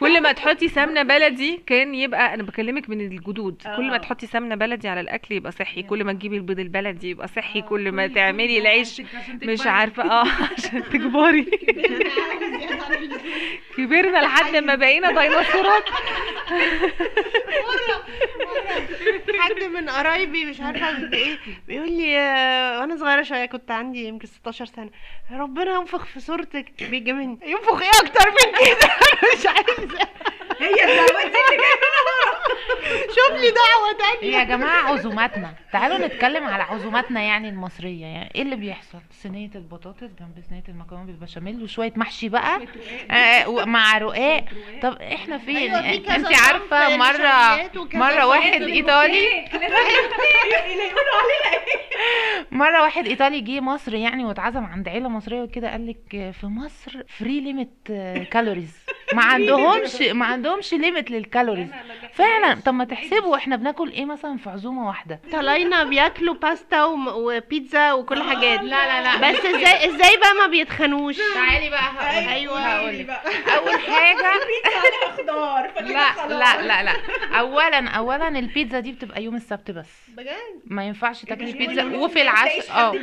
كل ما تحطي سمنة بلدي كان يبقى أنا بكلمك من الجدود. كل ما تحطي سمنة بلدي على الأكل يبقى صحي. كل ما تجيبي البيض البلدي يبقى صحي. كل ما تعملي العيش مش عارفة. آه عشان تكبري. (laughs) كبرنا لحد ما بقينا ديناصورات. حد من قرايبي مش عارفة قد إيه بيقول لي آه، وأنا صغيرة شوية كنت عندي يمكن 16 سنة. ربنا ينفخ في صورتك. بيجاملني ينفخ إيه أكتر من كده؟ (laughs) مش عايزة. هي الدعوات دي اللي شوف لي دعوة تانية. يا جماعة عزوماتنا. تعالوا نتكلم على عزوماتنا يعني المصرية. يعني إيه اللي بيحصل؟ صينية البطاطس جنب صينية المكرونة بالبشاميل وشوية محشي بقى. آه مع رقاق. طب إحنا فين أيوة، انت عارفة مره مرة واحد ايطالي (laughs) (laughs) مرة واحد إيطالي جه مصر يعني واتعزم عند عيلة مصرية وكده قال لك في مصر free limit calories ما عندهمش ما عندهمش limit لل calories فعلا طب ما تحسبوا إحنا بناكل إيه مثلا في عزومة واحدة؟ طلاينا بياكلوا باستا وم- وبيتزا وكل حاجات. لا لا لا. بس إزاي إزاي بقى ما بيتخنوش؟ تعالي بقى هقول أيوه. هقول (laughs) أول حاجة (laughs) خضار لا لا لا لا. اولا اولا البيتزا دي بتبقى يوم السبت بس. بجد؟ ما ينفعش تاكلي بيتزا. وفي العشاء آه.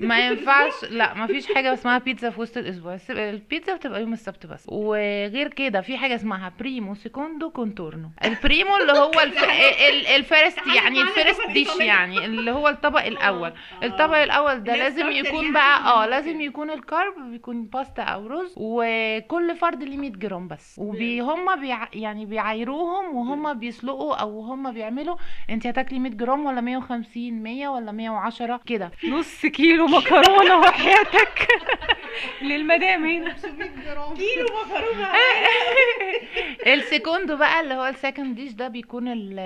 ما ينفعش لا ما فيش حاجة اسمها بيتزا في وسط الأسبوع. البيتزا بتبقى يوم السبت بس. وغير كده في حاجة اسمها primo secondo contorno ال primo اللي هو الف... (laughs) ال- ال first يعني ال first dish يعني اللي هو الطبق (laughs) الأول. الطبق الأول ده لازم يكون بقى آه (laughs) لازم يكون ال carb بيكون باستا أو رز وكل فرد ليه 100 جرام بس. وبي هم بيع... يعني بيعايروهم وهم بيسلقوا أو هم بيعملوا. انت هتاكلي 100 جرام ولا 150 100 ولا 110 كده. نص كيلو مكرونة وحياتك. للمدام هنا. كيلو مكرونة. (laughs) ال secondo بقى اللي هو ال second dish ده بيكون ال-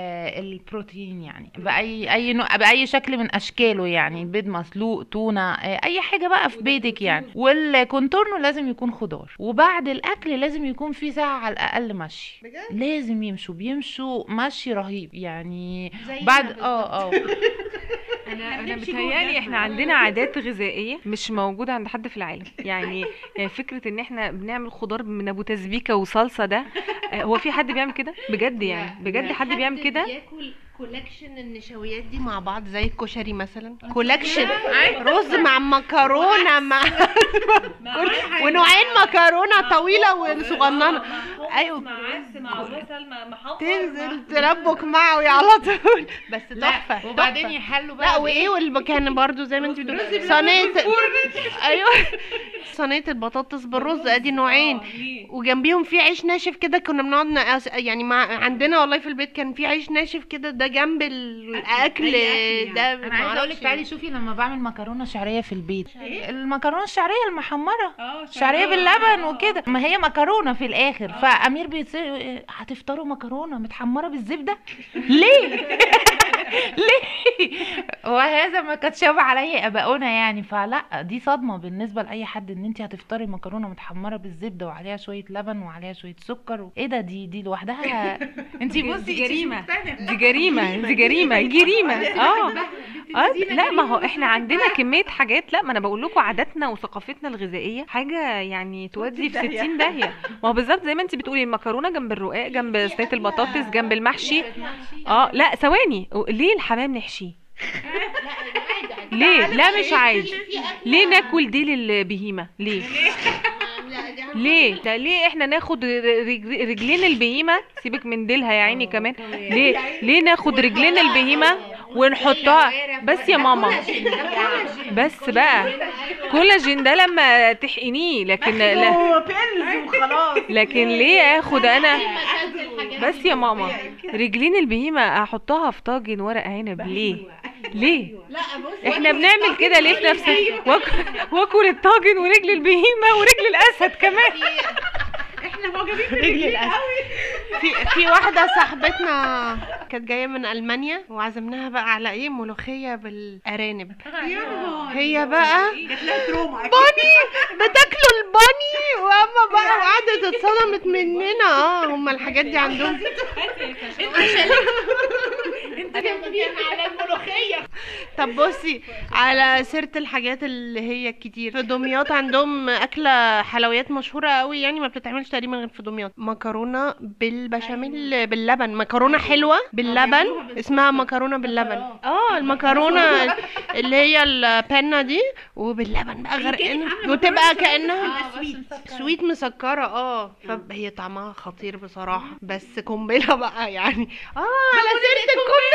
البروتين يعني. بأي أي نوع بأي شكل من أشكاله يعني. بيض مسلوق تونة آه، أي حاجة بقى في بيتك يعني. والكونتورنو لازم يكون خضار. وبعد الأكل لازم يكون في ساعة على الأقل مشي. لازم يمشوا. بيمشوا مشي رهيب يعني. بعد آه آه. (laughs) أنا أنا بتهيالي إحنا عندنا عادات غذائية مش موجودة عند حد في العالم. يعني يعني فكرة إن إحنا بنعمل خضار من أبو وصلصه ده. هو في حد بيعمل كده؟ بجد يعني بجد حد بيعمل كده؟ بياكل collection النشويات دي مع بعض زي الكشري مثلا. collection رز مع مكرونة مع كل- (laughs) ونوعين مكرونة طويلة وصغننة. أيوه. مع بصل مع محمر تنزل تربك معوي على طول. بس تحفة وبعدين. يحلوا بقى لا؟ وإيه واللي كان برضو زي ما انت بتقولي صينية أيوه. صينية البطاطس بالرز أدي نوعين. وجنبيهم في عيش ناشف كده كنا بنقعد نقص يعني مع عندنا والله في البيت كان في عيش ناشف كده ده جنب الأكل ده أنا عايزة أقول لك تعالي شوفي لما بعمل مكرونة شعرية في البيت. المكرونة الشعرية المحمرة. شعرية باللبن وكده. ما هي مكرونة في الآخر. فأمير بيتصل هتفطروا مكرونة متحمرة بالزبدة؟ ليه؟ (laughs) (laughs) ليه؟ وهذا ما كانت شبه عليا أباؤنا يعني فلا دي صدمة بالنسبة لأي حد إن انت هتفطري مكرونة متحمرة بالزبدة وعليها شوية لبن وعليها شوية سكر إيه ده؟ دي دي لوحدها؟ (laughs) انت بصي دي جريمة دي جريمة. دي جريمة. جريمة. آه. آه. لا ما هو إحنا عندنا كمية حاجات لا ما أنا بقول لكم عاداتنا وثقافتنا الغذائية حاجة يعني تودي في 60 داهية. ما هو بالظبط زي ما انت بتقولي المكرونة جنب الرقاق جنب صينية البطاطس جنب المحشي. آه لا ثواني. ليه الحمام نحشيه؟ ليه؟ لا مش عادي ليه ناكل ديل البهيمه ليه؟ ليه؟ ده ليه إحنا ناخد رج- رجلين البهيمة؟ سيبك من ديلها يا عيني كمان. ليه؟ ليه ناخد رجلين البهيمة؟ ونحطها. بس يا ماما. بس بقى. كولاجين ده لما تحقنيه. لكن لا. لكن ليه آخد أنا؟ بس يا ماما. رجلين البهيمة أحطها في طاجن ورق عنب. ليه؟ ليه؟ إحنا بنعمل كده ليه في نفسنا واك- واكل الطاجن ورجل البهيمة ورجل الأسد كمان. إحنا معجبين الاسد في في واحدة صاحبتنا كانت جاية من ألمانيا وعزمناها بقى على إيه؟ ملوخية بالأرانب. هي بقى جات لها تروما. أكيد. بني بتاكلوا البني وأما بقى وقعدت اتصدمت مننا. آه هم الحاجات دي عندهم. (laughs) على الملوخية. طب بصي على سيرة الحاجات اللي هي كتير. في دمياط عندهم أكلة حلويات مشهورة قوي يعني ما بتتعملش تقريبا غير في دمياط. مكرونة بالبشاميل باللبن. مكرونة حلوة باللبن اسمها مكرونة باللبن. آه. المكرونة اللي هي البنة دي وباللبن بقى غرقانة وتبقى كأنها سويت مسكرة. آه. فهي طعمها خطير بصراحة. بس قنبلة بقى يعني. آه على سيرة القنبلة.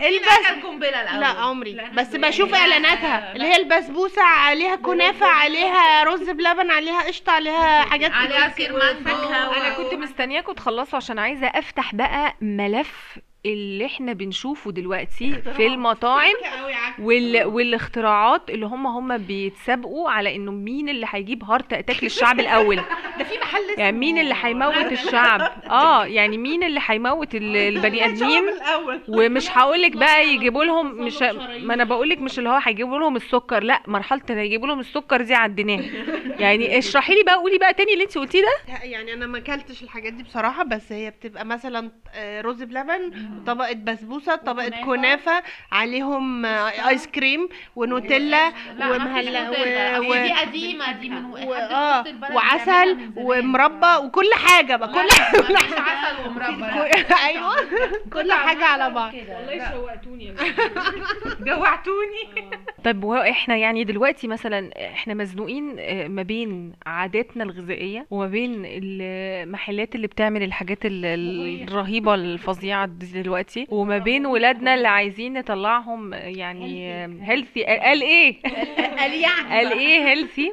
البس قنبلة الأول؟ لا عمري. بس بشوف إعلاناتها. اللي هي البسبوسة عليها كنافة عليها رز بلبن عليها قشطة عليها حاجات عليها عصير مانجو أنا كنت مستنياكم تخلصوا عشان عايزة أفتح بقى ملف اللي إحنا بنشوفه دلوقتي في المطاعم وال... والاختراعات اللي هم هم بيتسابقوا على انه مين اللي هيجيب heart attack للشعب الأول. (laughs) ده في محل اسمه يعني مين اللي هيموت (laughs) الشعب؟ آه يعني مين اللي هيموت ال- البني آدمين؟ ومش هقولك بقى (laughs) يجيبوا لهم مش ما أنا بقولك مش اللي هو هيجيبوا لهم السكر لا مرحلة إن يجيبوا لهم السكر دي عديناها يعني اشرحي لي بقى قولي بقى تاني اللي انت قلتيه ده. يعني أنا ما أكلتش الحاجات دي بصراحة بس هي بتبقى مثلا آه، رز بلبن طبقة بسبوسة طبقة. كنافة عليهم آه، آيس كريم ونوتيلا ومهلا و... و... دي و... قديمة دي من و... آه وعسل. ومربى وكل حاجة بقى كل مفيش عسل ومربى. (laughs) أيوه. (laughs) كل حاجة على بعض. والله شوقتوني (laughs) جوعتوني. طيب هو إحنا يعني دلوقتي مثلا إحنا مزنوقين آه، ما بين عاداتنا الغذائية وما بين المحلات اللي بتعمل الحاجات ال- ال- الرهيبة الفظيعة دلوقتي وما بين ولادنا اللي عايزين نطلعهم يعني healthy قال إيه؟ (laughs) قال يعني؟ قال إيه healthy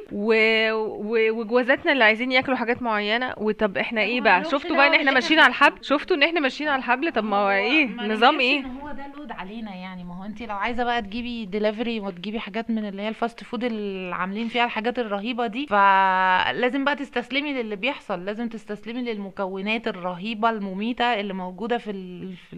وجوازاتنا اللي عايزين ياكلوا حاجات معينة. وطب إحنا إيه بقى؟ شفتوا بقى إن إحنا ماشيين على الحبل؟ (laughs) شفتوا إن إحنا ماشيين على الحبل؟ طب ما هو إيه؟ نظام إيه؟ هو ده load علينا يعني. ما هو انت لو عايزة بقى تجيبي دليفري وتجيبي حاجات من اللي هي ال fast food اللي عاملين فيها الحاجات الرهيبة دي فلازم بقى تستسلمي للي بيحصل. لازم تستسلمي للمكونات الرهيبة المميتة اللي موجودة في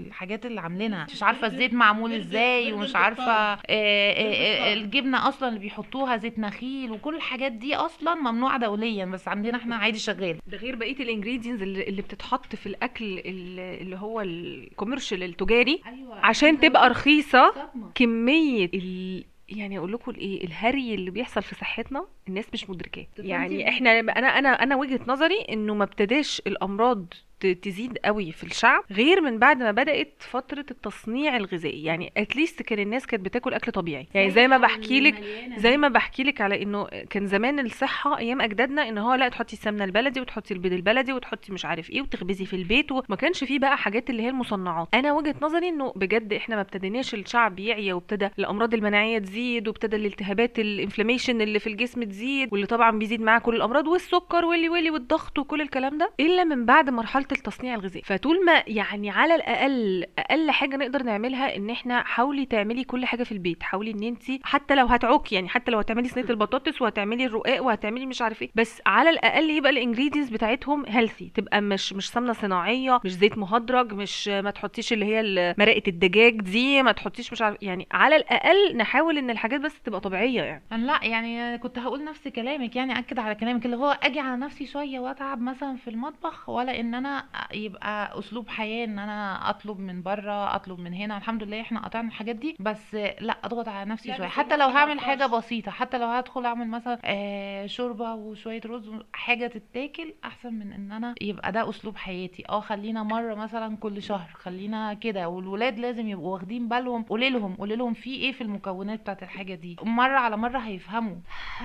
الحاجات اللي عاملينها. مش عارفة (laughs) الزيت معمول إزاي (laughs) ومش عارفة آه، آه، آه، (laughs) الجبنة أصلا اللي بيحطوها زيت نخيل وكل الحاجات دي أصلا ممنوعة دوليا بس عندنا إحنا عادي شغال. ده غير بقية ال ingredients اللي, اللي بتتحط في الأكل اللي هو ال commercial التجاري. أيوه عشان تبقى رخيصة كمية ال... يعني أقول لكم الايه الهري اللي بيحصل في صحتنا الناس مش مدركاه. يعني إحنا أنا أنا أنا وجهة نظري إنه ما ابتداش الأمراض تزيد قوي في الشعب غير من بعد ما بدأت فترة التصنيع الغذائي. يعني at least كان الناس كانت بتاكل أكل طبيعي. يعني زي ما بحكي لك زي ما بحكي لك على إنه كان زمان الصحة أيام أجدادنا إن هو لا تحطي السمنة البلدي وتحطي البيض البلدي وتحطي مش عارف إيه وتخبزي في البيت وما كانش فيه بقى حاجات اللي هي المصنعات. أنا وجهة نظري إنه بجد إحنا ما ابتديناش الشعب يعيا وابتدى الأمراض المناعية تزيد وابتدى الالتهابات ال inflammation اللي في الجسم تزيد واللي طبعا بيزيد معاه كل الأمراض والسكر واللي واللي والضغط وكل الكلام ده إلا من بعد مرحلة التصنيع الغذائي. فطول ما يعني على الأقل أقل حاجة نقدر نعملها إن إحنا حاولي تعملي كل حاجة في البيت. حاولي إن انت حتى لو هتعوكي يعني حتى لو هتعملي صينية البطاطس وهتعملي الرقاق وهتعملي مش عارف إيه بس على الأقل يبقى ال ingredients بتاعتهم healthy تبقى مش مش سمنه صناعية مش زيت مهدرج مش ما تحطيش اللي هي مرقة الدجاج دي ما تحطيش مش عارف يعني على الأقل نحاول إن الحاجات بس تبقى طبيعية يعني. لأ يعني كنت هقول نفس كلامك يعني أكد على كلامك اللي هو أجي على نفسي شوية وأتعب مثلا في المطبخ ولا إن أنا يبقى أسلوب حياة إن أنا أطلب من بره أطلب من هنا الحمد لله إحنا قطعنا الحاجات دي بس لا أضغط على نفسي شوية. حتى لو هعمل. حاجة بسيطة حتى لو هدخل أعمل مثلا آه شوربة وشوية رز حاجة تتاكل أحسن من إن أنا يبقى ده أسلوب حياتي. آه خلينا مرة مثلا كل شهر خلينا كده. والولاد لازم يبقوا واخدين بالهم قولي لهم قولي لهم في إيه في المكونات بتاعت الحاجة دي. مرة على مرة هيفهموا.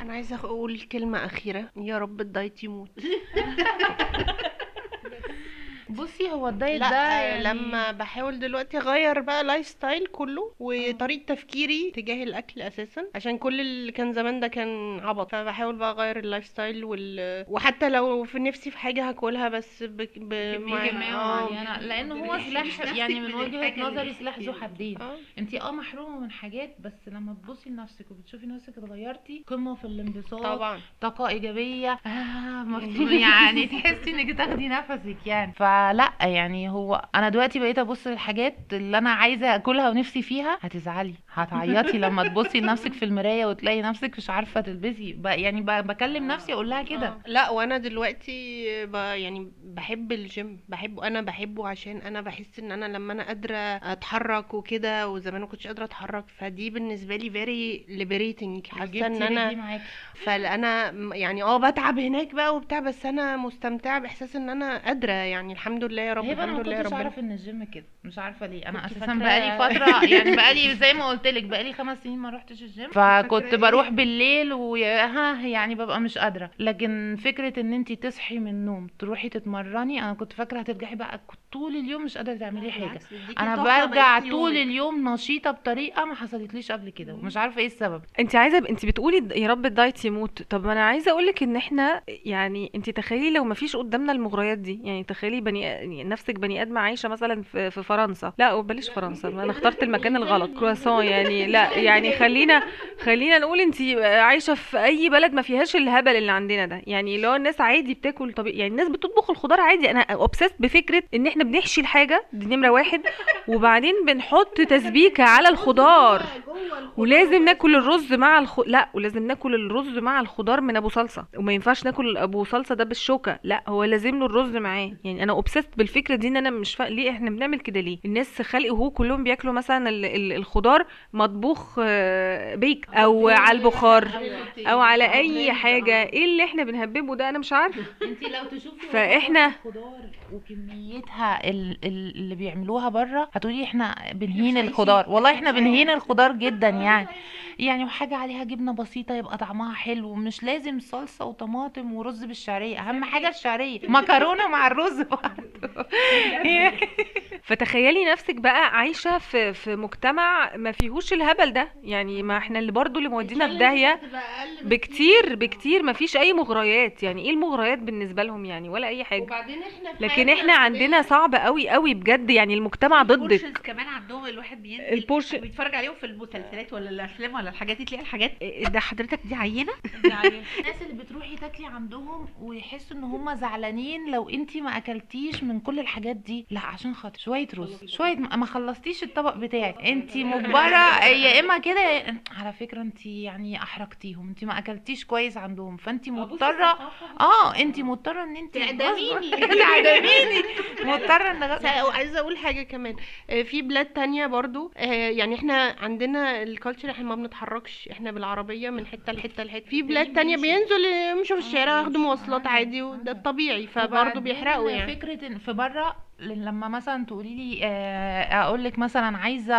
أنا عايزة أقول كلمة أخيرة. يا رب الدايت يموت. (laughs) بصي هو الدايت لا ده آه، يعني لما بحاول دلوقتي أغير بقى lifestyle كله وطريقة تفكيري تجاه الأكل أساسا عشان كل اللي كان زمان ده كان عبط فبحاول بقى أغير ال lifestyle وال... وحتى لو في نفسي في حاجة هاكلها بس ب... ب... مع- آه. معينة لأن هو سلاح يعني من اللي نظري سلاح ذو. حدين آه. انت آه محرومة من حاجات بس لما تبصي لنفسك وبتشوفي نفسك اتغيرتي قمة في الانبساط طبعا طاقة إيجابية آه مفتوح (laughs) يعني تحسي إنك تاخدي نفسك يعني. فلا يعني هو أنا دلوقتي بقيت أبص للحاجات اللي أنا عايزة آكلها ونفسي فيها هتزعلي هتعيطي لما تبصي لنفسك في المراية وتلاقي نفسك مش عارفة تلبسي. يعني بكلم نفسي أقول لها كده. آه. لا وأنا دلوقتي ب... يعني بحب الجيم بحبه أنا بحبه عشان أنا بحس إن أنا لما أنا قادرة أتحرك وكده وزمان ما كنتش قادرة أتحرك فدي بالنسبة لي very liberating. حاسة إن أنا. فانا يعني آه بتعب هناك بقى وبتاع بس أنا مستمتعة بإحساس إن أنا قادرة يعني الحمد لله يا رب ما الحمد لله يا كنتش ربنا أعرف إن الجيم كده مش عارفة ليه. أنا أساسا بقالي فترة (laughs) يعني بقالي زي ما قلت لك بقالي خمس سنين ما روحتش الجيم فكنت بروح بالليل وها يعني ببقى مش قادرة. لكن فكرة إن انت تصحي من النوم تروحي تتمرني أنا كنت فاكرة هترجعي بقى طول اليوم مش قادرة تعملي حاجة. أنا برجع طول. اليوم نشيطة بطريقة ما حصلتليش قبل كده ومش عارفة إيه السبب. انت عايزة انت بتقولي يا رب الدايت يموت. طب ما أنا عايزة أقول لك إن إحنا يعني انت تخيلي لو ما فيش قدامنا المغريات دي يعني تخيلي بني يعني نفسك بني ادمه عايشة مثلا في, في فرنسا. لا بلاش فرنسا أنا اخترت المكان الغلط كرواسون يعني لا يعني خلينا خلينا نقول انت عايشة في أي بلد ما فيهاش الهبل اللي عندنا ده. يعني لو الناس عادي بتاكل طبيعي يعني الناس بتطبخ الخضار عادي. أنا obsessed بفكرة إن إحنا بنحشي الحاجة دي نمرة واحد. وبعدين بنحط تسبيكة على الخضار. ولازم ناكل الرز مع الخ... لا ولازم ناكل الرز مع الخضار من أبو صلصة. وما ينفعش ناكل أبو صلصة ده بالشوكة. لا هو لازم له الرز معاه. يعني أنا obsessed بالفكرة دي إن أنا مش فا... ليه إحنا بنعمل كده ليه؟ الناس خلق هو كلهم بياكلوا مثلا ال... ال... الخضار مطبوخ آه، baked أو على البخار أو على أي حاجة. إيه اللي إحنا بنهببه ده؟ أنا مش عارفة. انت لو تشوفي الخضار وكميتها ال- ال- اللي بيعملوها بره هتقولي إحنا بنهين الخضار. والله إحنا بنهين الخضار جدا يعني. يعني. وحاجة عليها جبنة بسيطة يبقى طعمها حلو مش لازم صلصة وطماطم ورز بالشعرية. أهم حاجة الشعرية. (laughs) مكرونة مع الرز برضه. (laughs) فتخيلي نفسك بقى عايشة في في مجتمع ما فيهوش الهبل ده. يعني ما إحنا اللي برضو اللي مودينا في داهية. بكتير. بكتير ما فيش أي مغريات. يعني إيه المغريات بالنسبة لهم يعني؟ ولا أي حاجة. وبعدين إحنا في لكن إحنا عندنا صعب قوي قوي بجد. يعني المجتمع ال portions ضدك كمان عندهم الواحد بينزل البورش بيتفرج عليهم في المسلسلات ولا الأفلام ولا الحاجات دي تلاقي الحاجات إيه ده حضرتك دي عينة؟ (laughs) الناس اللي بتروحي تاكلي عندهم ويحسوا إن هم زعلانين لو انت ما أكلتيش من كل الحاجات دي. لا عشان خاطر شوية رز شوية ما خلصتيش الطبق بتاعك. انت مجبرة (laughs) يا إما كده على فكرة انت يعني أحرجتيهم. انت ما أكلتيش كويس عندهم. فانت مضطرة آه انت مضطرة إن انت تعدميني. تعدميني (laughs) مضطرة إن وعايزة أقول حاجة كمان. آه، في بلاد تانية برضو آه، يعني إحنا عندنا ال culture إحنا ما بنتحركش إحنا بالعربية من حتة لحتة لحتة. في بلاد تانية بينزل يمشوا في الشارع ياخدوا مواصلات عادي وده الطبيعي فبرضه بيحرقوا يعني. فكرة إن في بره لما مثلا تقولي لي أقول لك مثلا عايزة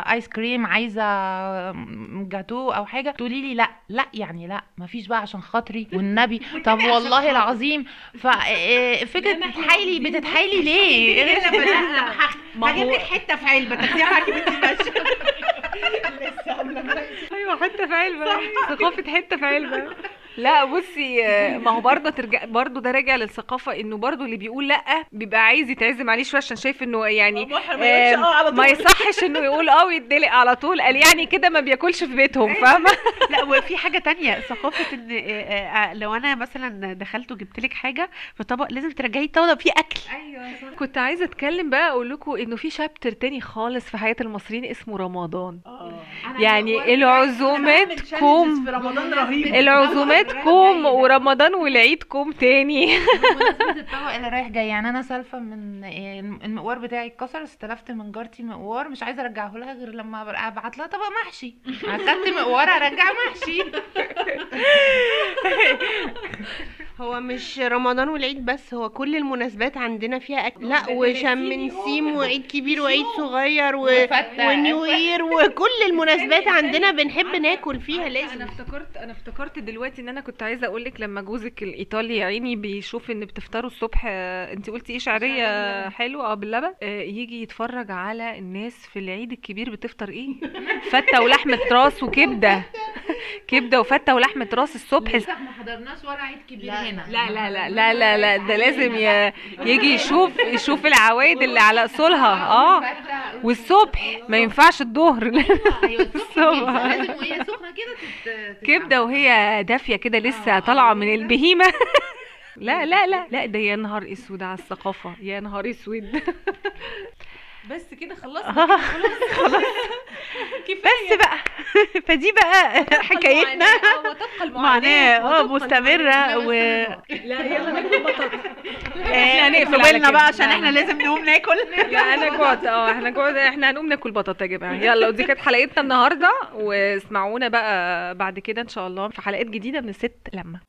ايس كريم عايزة جاتو أو حاجة تقولي لي لأ لأ يعني لأ مفيش بقى عشان خاطري والنبي. (laughs) طب والله العظيم. ففكره بتتحايلي بتتحايلي ليه؟ (laughs) ما هجيب لك حتة في علبة تاخديها معاكي (laughs) أيوه حتة في علبة. ثقافة حتة في علبة. لا بصي آه، ما هو برضه ترجع برضه ده راجع للثقافة إنه برضه اللي بيقول لأ بيبقى عايز يتعزم عليه شوية عشان شايف إنه يعني آه، ما يصحش إنه يقول آه ويتدلق على طول. قال يعني كده ما بياكلش في بيتهم فاهمة؟ (laughs) لا وفي حاجة تانية ثقافة إن آه، آه، لو أنا مثلا دخلت وجبت لك حاجة في طبق لازم ترجعي الطبق فيه أكل. كنت عايزة أتكلم بقى أقول لكم إنه في chapter تاني خالص في حياة المصريين اسمه رمضان. يعني العزومات كوم في رمضان رهيب. العزومات كوم ورمضان والعيد كوم تاني. بمناسبة الطبق اللي رايح جاي. يعني أنا سالفة المقوار بتاعي اتكسر استلفت من جارتي مقوار مش عايزة ارجعه لها غير لما أبعت لها طبق محشي. أخدت مقوار أرجع محشي. هو مش رمضان والعيد بس هو كل المناسبات عندنا فيها أكل. لا وشم نسيم وعيد كبير وعيد صغير و... ونيو يير وكل المناسبات عندنا بنحب ناكل فيها أنا لازم. افتكرت أنا افتكرت دلوقتي إن أنا كنت عايزة أقول لك لما جوزك الإيطالي يا عيني بيشوف إن بتفطروا الصبح أنت قلتي إيه شعرية حلوة؟ آه باللبن. آه، يجي يتفرج على الناس في العيد الكبير بتفطر إيه؟ (laughs) فتة ولحمة راس وكبدة. (laughs) كبدة وفتة ولحمة راس الصبح. ما حضرناش ولا عيد كبير هنا. لا لا لا لا لا لا ده لازم يجي يشوف يشوف العوايد اللي على أصولها آه والصبح ما ينفعش الظهر. (laughs) الصبح. لازم وهي سخنة كده كبدة وهي دافية كده لسه طالعة من البهيمة. (laughs) لا لا لا لا ده يا نهار أسود على الثقافة يا نهار أسود. (laughs) بس كده خلصنا (laughs) (laughs) خلاص. بس بقى. (laughs) فدي بقى حكايتنا. معناه آه مستمرة و لا يلا ناكل بطاطا آه، هنقفل على طولنا كده. بقى عشان إحنا لازم نقوم ناكل. لا أنا جوعت. آه إحنا جوعت. إحنا هنقوم ناكل بطاطا يا جماعة. يلا ودي كانت حلقتنا النهارده. واسمعونا بقى بعد كده إن شاء الله في حلقات جديدة من ست لما.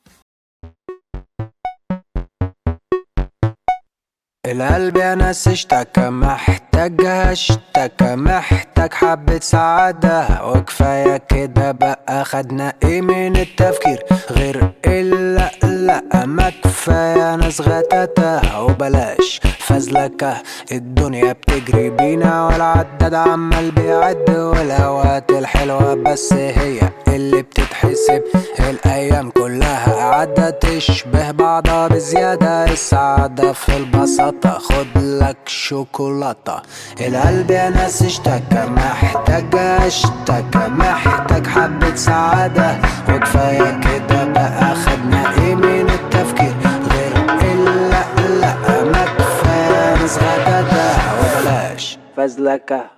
القلب يا ناس اشتكى محتاجها اشتكى محتاج حبة سعادة. وكفاية كده بقى خدنا إيه من التفكير؟ غير إلا لا ما كفاية ناس غتاتة وبلاش فزلكة الدنيا بتجري بينا والعداد عمال بيعد. والهوات الحلوة بس هي اللي بتتحسب. الأيام كلها قاعدة تشبه بعضها بزيادة. السعادة في البساطة خد لك شوكولاتة. القلب يا ناس اشتكى محتاج اشتكى محتاج حبة سعادة. وكفاية كده بقى خدنا إيه من التفكير؟ غير إلا لا ما كفاية ناس غدادة وبلاش فزلكة.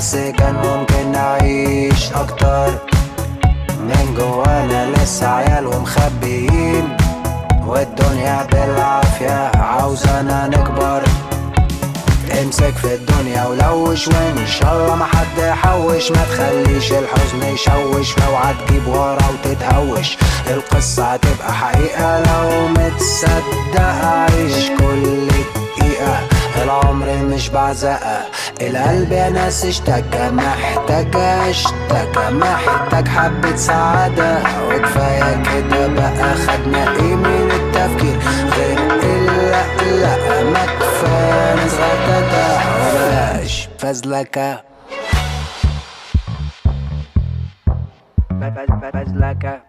بس كان ممكن نعيش أكتر. من جوانا لسه عيال ومخبيين. والدنيا بالعافية عاوزانا نكبر. امسك في الدنيا ولوش وإن شاء الله ما حد يحوش. ما تخليش الحزن يشوش اوعى تجيب ورا وتتهوش. القصة هتبقى حقيقة لو متصدق عيش كل دقيقة. العمر مش بعزقة. القلب يا ناس اشتكى محتاج اشتكى محتاج حبة سعادة. وكفاية كده بقى خدنا إيه من التفكير؟ غير إلا لا ما كفاية ناس غدادة وبلاش فزلكة فزلكة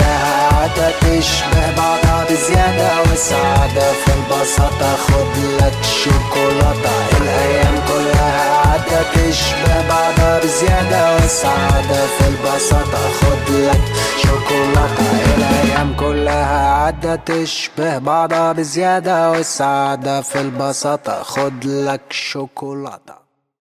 قاعدة تشبه بعضها بزيادة والسعادة في البساطة خد لك شوكولاتة الأيام كلها قاعدة تشبه بعضها بزيادة والسعادة في البساطة. خد لك شوكولاتة الأيام كلها قاعدة تشبه بعضها بزيادة والسعادة في البساطة. خد لك شوكولاتة.